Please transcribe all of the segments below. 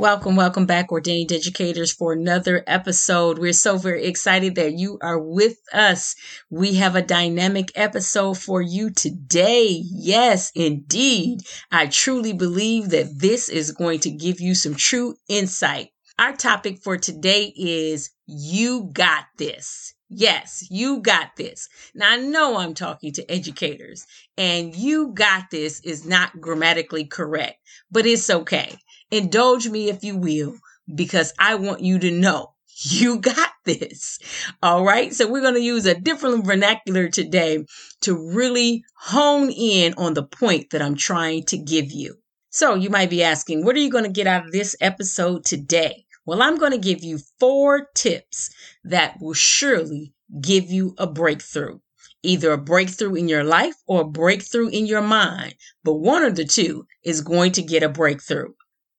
Welcome, welcome back, ordained educators, for another episode. We're so very excited that you are with us. We have a dynamic episode for you today. Yes, indeed. I truly believe that this is going to give you some true insight. Our topic for today is You Got This. Yes, you got this. Now I know I'm talking to educators and you got this is not grammatically correct, but it's okay Indulge me if you will, because I want you to know you got this. All right. So we're going to use a different vernacular today to really hone in on the point that I'm trying to give you. So you might be asking, what are you going to get out of this episode today? Well, I'm going to give you four tips that will surely give you a breakthrough. Either a breakthrough in your life or a breakthrough in your mind, but one of the two is going to get a breakthrough.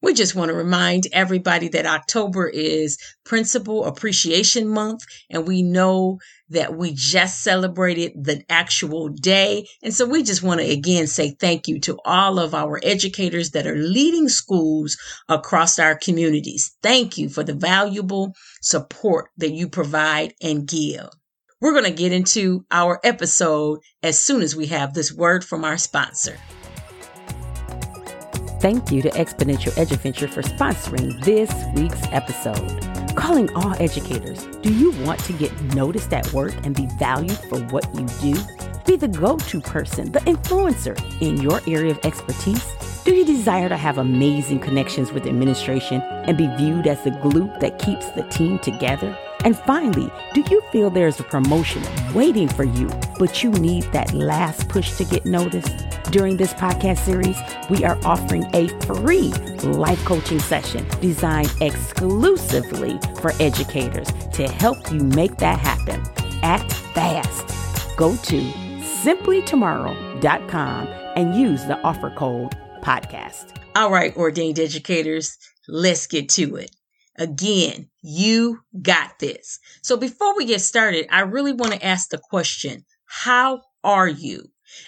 We just want to remind everybody that October is Principal Appreciation Month, and we know that we just celebrated the actual day. And so we just want to again say thank you to all of our educators that are leading schools across our communities. Thank you for the valuable support that you provide and give. We're going to get into our episode as soon as we have this word from our sponsor. Thank you to Exponential Eduventure for sponsoring this week's episode. Calling all educators, do you want to get noticed at work and be valued for what you do? Be the go to person, the influencer in your area of expertise? Do you desire to have amazing connections with administration and be viewed as the glue that keeps the team together? And finally, do you feel there's a promotion waiting for you, but you need that last push to get noticed? During this podcast series, we are offering a free life coaching session designed exclusively for educators to help you make that happen. Act fast. Go to simplytomorrow.com and use the offer code podcast. All right, ordained educators, let's get to it. Again, you got this. So before we get started, I really want to ask the question, how are you?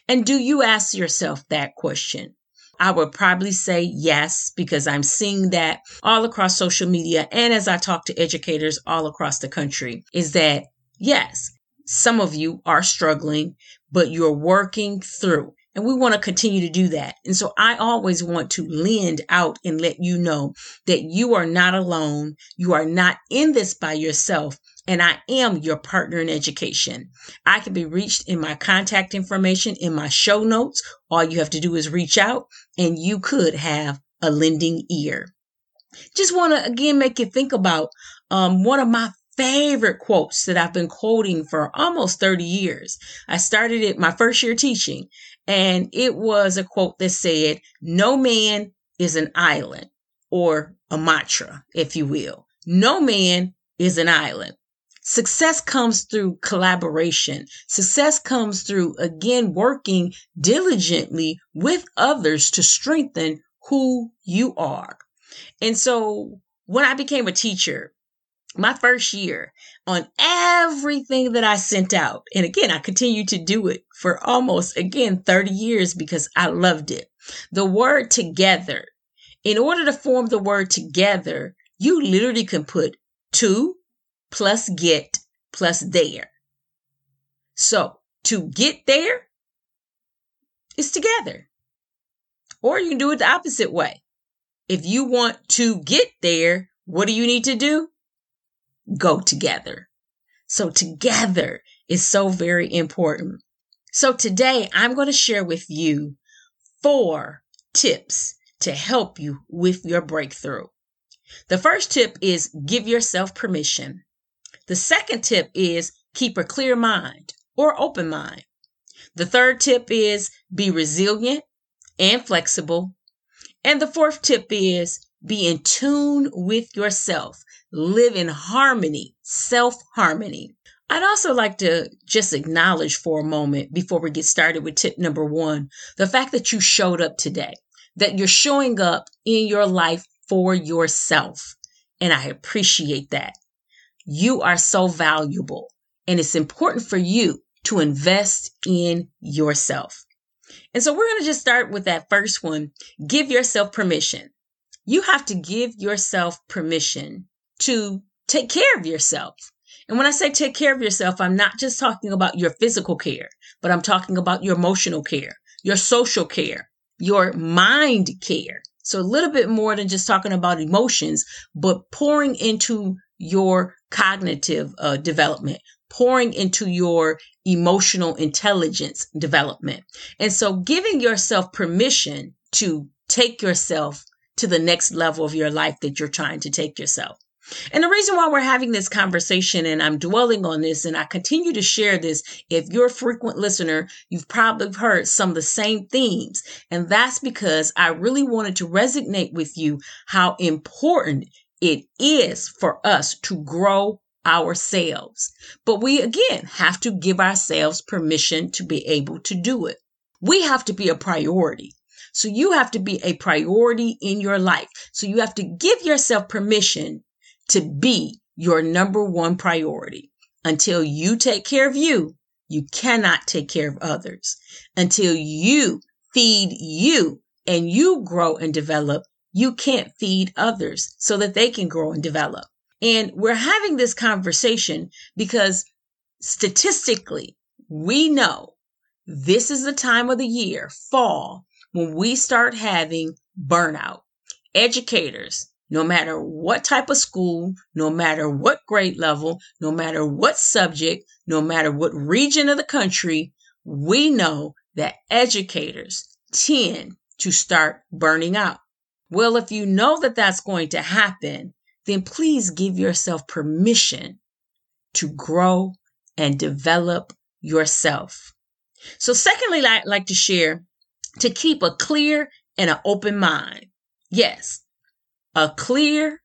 And do you ask yourself that question? I would probably say yes, because I'm seeing that all across social media and as I talk to educators all across the country is that yes, some of you are struggling, but you're working through. And we want to continue to do that. And so I always want to lend out and let you know that you are not alone. You are not in this by yourself. And I am your partner in education. I can be reached in my contact information in my show notes. All you have to do is reach out and you could have a lending ear. Just want to again make you think about um, one of my favorite quotes that I've been quoting for almost 30 years. I started it my first year teaching and it was a quote that said, No man is an island, or a mantra, if you will. No man is an island. Success comes through collaboration. Success comes through, again, working diligently with others to strengthen who you are. And so when I became a teacher, my first year on everything that I sent out. And again, I continue to do it for almost, again, 30 years because I loved it. The word together, in order to form the word together, you literally can put to plus get plus there. So to get there is together. Or you can do it the opposite way. If you want to get there, what do you need to do? Go together. So together is so very important. So today I'm going to share with you four tips to help you with your breakthrough. The first tip is give yourself permission. The second tip is keep a clear mind or open mind. The third tip is be resilient and flexible. And the fourth tip is Be in tune with yourself. Live in harmony, self harmony. I'd also like to just acknowledge for a moment before we get started with tip number one the fact that you showed up today, that you're showing up in your life for yourself. And I appreciate that. You are so valuable, and it's important for you to invest in yourself. And so we're going to just start with that first one. Give yourself permission. You have to give yourself permission to take care of yourself. And when I say take care of yourself, I'm not just talking about your physical care, but I'm talking about your emotional care, your social care, your mind care. So a little bit more than just talking about emotions, but pouring into your cognitive uh, development, pouring into your emotional intelligence development. And so giving yourself permission to take yourself to the next level of your life that you're trying to take yourself. And the reason why we're having this conversation and I'm dwelling on this and I continue to share this, if you're a frequent listener, you've probably heard some of the same themes. And that's because I really wanted to resonate with you how important it is for us to grow ourselves. But we again have to give ourselves permission to be able to do it. We have to be a priority. So you have to be a priority in your life. So you have to give yourself permission to be your number one priority. Until you take care of you, you cannot take care of others. Until you feed you and you grow and develop, you can't feed others so that they can grow and develop. And we're having this conversation because statistically, we know this is the time of the year, fall, when we start having burnout. Educators, no matter what type of school, no matter what grade level, no matter what subject, no matter what region of the country, we know that educators tend to start burning out. Well, if you know that that's going to happen, then please give yourself permission to grow and develop yourself. So, secondly, I'd like to share to keep a clear and an open mind. Yes, a clear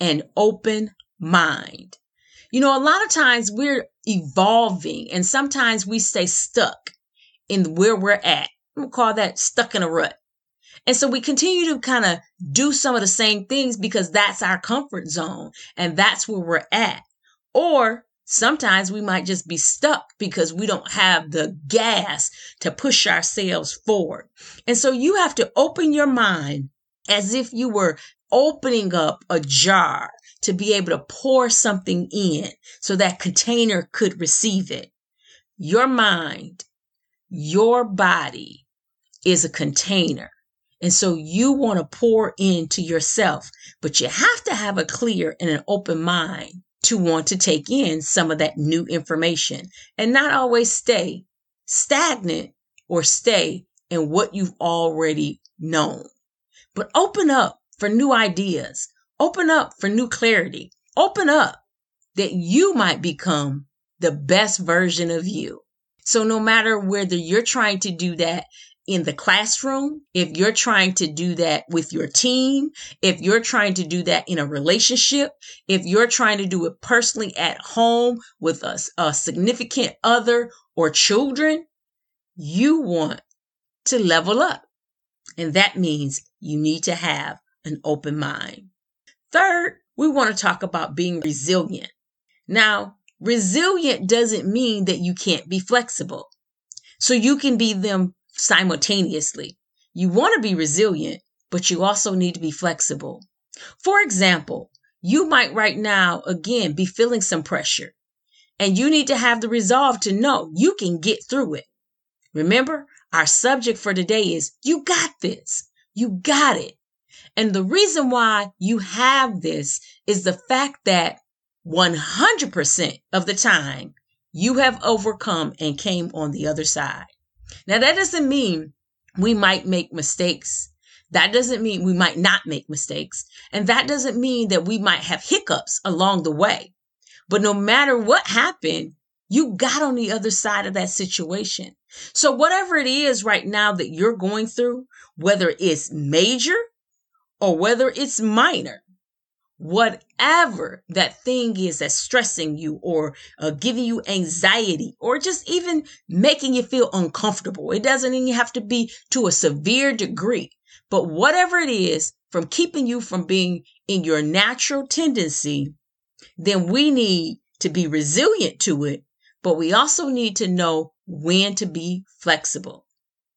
and open mind. You know, a lot of times we're evolving and sometimes we stay stuck in where we're at. we call that stuck in a rut. And so we continue to kind of do some of the same things because that's our comfort zone and that's where we're at. Or sometimes we might just be stuck because we don't have the gas to push ourselves forward. And so you have to open your mind as if you were opening up a jar to be able to pour something in so that container could receive it. Your mind, your body is a container. And so you want to pour into yourself, but you have to have a clear and an open mind to want to take in some of that new information and not always stay stagnant or stay in what you've already known. But open up for new ideas. Open up for new clarity. Open up that you might become the best version of you. So no matter whether you're trying to do that in the classroom, if you're trying to do that with your team, if you're trying to do that in a relationship, if you're trying to do it personally at home with a, a significant other or children, you want to level up. And that means you need to have an open mind. Third, we want to talk about being resilient. Now, resilient doesn't mean that you can't be flexible. So you can be them simultaneously. You want to be resilient, but you also need to be flexible. For example, you might right now, again, be feeling some pressure and you need to have the resolve to know you can get through it. Remember, our subject for today is you got this. You got it. And the reason why you have this is the fact that 100% of the time you have overcome and came on the other side. Now, that doesn't mean we might make mistakes. That doesn't mean we might not make mistakes. And that doesn't mean that we might have hiccups along the way. But no matter what happened, you got on the other side of that situation. So, whatever it is right now that you're going through, whether it's major or whether it's minor, whatever that thing is that's stressing you or uh, giving you anxiety or just even making you feel uncomfortable. It doesn't even have to be to a severe degree, but whatever it is from keeping you from being in your natural tendency, then we need to be resilient to it, but we also need to know when to be flexible.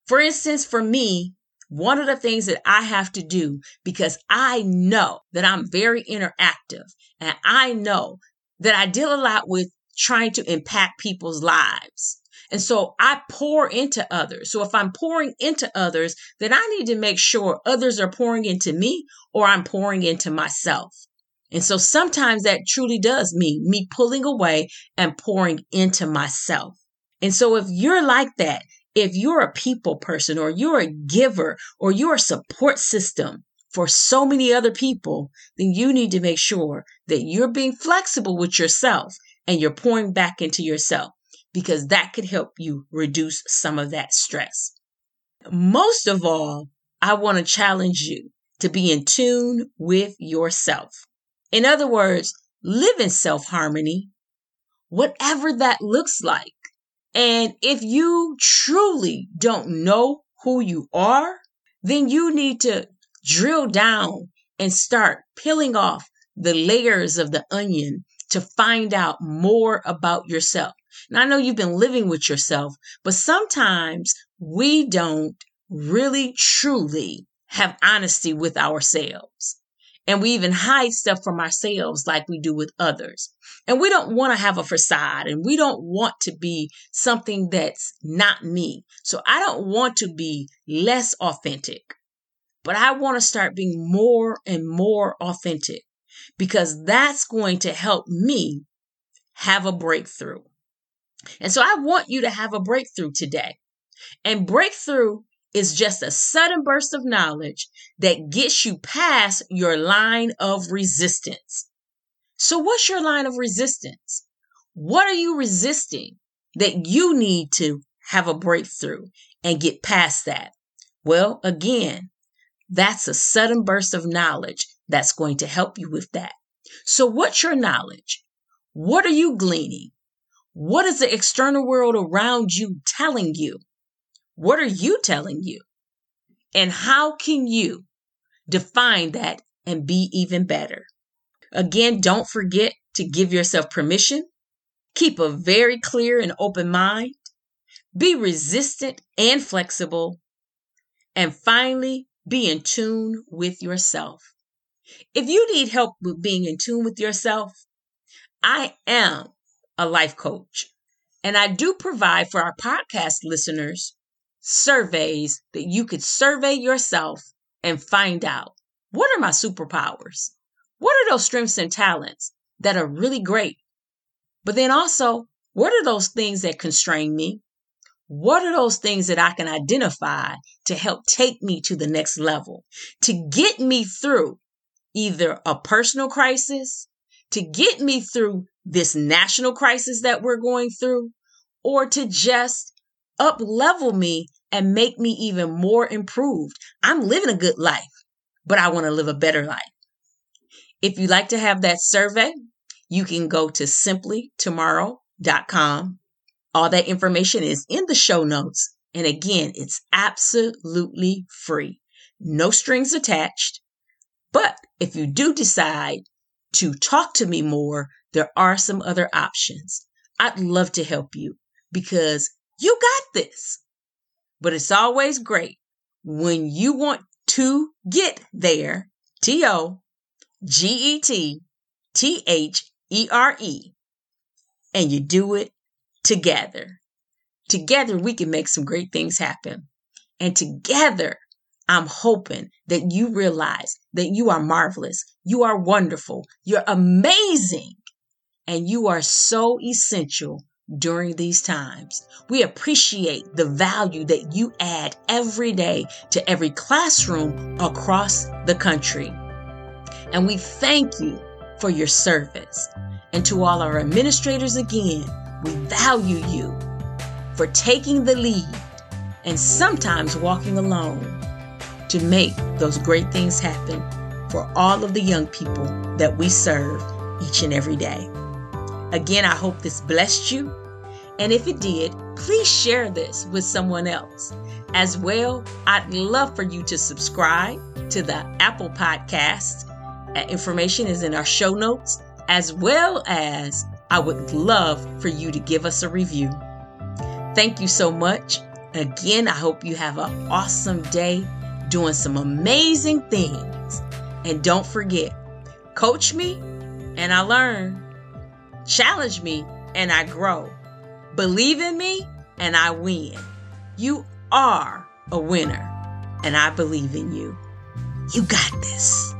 For instance, for me, one of the things that I have to do because I know that I'm very interactive and I know that I deal a lot with trying to impact people's lives. And so I pour into others. So if I'm pouring into others, then I need to make sure others are pouring into me or I'm pouring into myself. And so sometimes that truly does mean me pulling away and pouring into myself. And so if you're like that, if you're a people person or you're a giver or you're a support system for so many other people, then you need to make sure that you're being flexible with yourself and you're pouring back into yourself because that could help you reduce some of that stress. Most of all, I want to challenge you to be in tune with yourself. In other words, live in self harmony, whatever that looks like. And if you truly don't know who you are, then you need to drill down and start peeling off the layers of the onion to find out more about yourself. Now, I know you've been living with yourself, but sometimes we don't really truly have honesty with ourselves. And we even hide stuff from ourselves like we do with others. And we don't want to have a facade and we don't want to be something that's not me. So I don't want to be less authentic, but I want to start being more and more authentic because that's going to help me have a breakthrough. And so I want you to have a breakthrough today. And breakthrough is just a sudden burst of knowledge that gets you past your line of resistance. So, what's your line of resistance? What are you resisting that you need to have a breakthrough and get past that? Well, again, that's a sudden burst of knowledge that's going to help you with that. So, what's your knowledge? What are you gleaning? What is the external world around you telling you? What are you telling you? And how can you define that and be even better? Again, don't forget to give yourself permission. Keep a very clear and open mind. Be resistant and flexible. And finally, be in tune with yourself. If you need help with being in tune with yourself, I am a life coach and I do provide for our podcast listeners surveys that you could survey yourself and find out what are my superpowers? What are those strengths and talents that are really great? But then also, what are those things that constrain me? What are those things that I can identify to help take me to the next level, to get me through either a personal crisis, to get me through this national crisis that we're going through, or to just up level me and make me even more improved. I'm living a good life, but I want to live a better life. If you'd like to have that survey, you can go to simplytomorrow.com. All that information is in the show notes. And again, it's absolutely free, no strings attached. But if you do decide to talk to me more, there are some other options. I'd love to help you because you got this. But it's always great when you want to get there, T O G E T T H E R E, and you do it together. Together, we can make some great things happen. And together, I'm hoping that you realize that you are marvelous, you are wonderful, you're amazing, and you are so essential during these times. We appreciate the value that you add every day to every classroom across the country. And we thank you for your service. And to all our administrators again, we value you for taking the lead and sometimes walking alone to make those great things happen for all of the young people that we serve each and every day. Again, I hope this blessed you. And if it did, please share this with someone else. As well, I'd love for you to subscribe to the Apple Podcast. Information is in our show notes, as well as I would love for you to give us a review. Thank you so much. Again, I hope you have an awesome day doing some amazing things. And don't forget, coach me and I learn, challenge me and I grow, believe in me and I win. You are a winner, and I believe in you. You got this.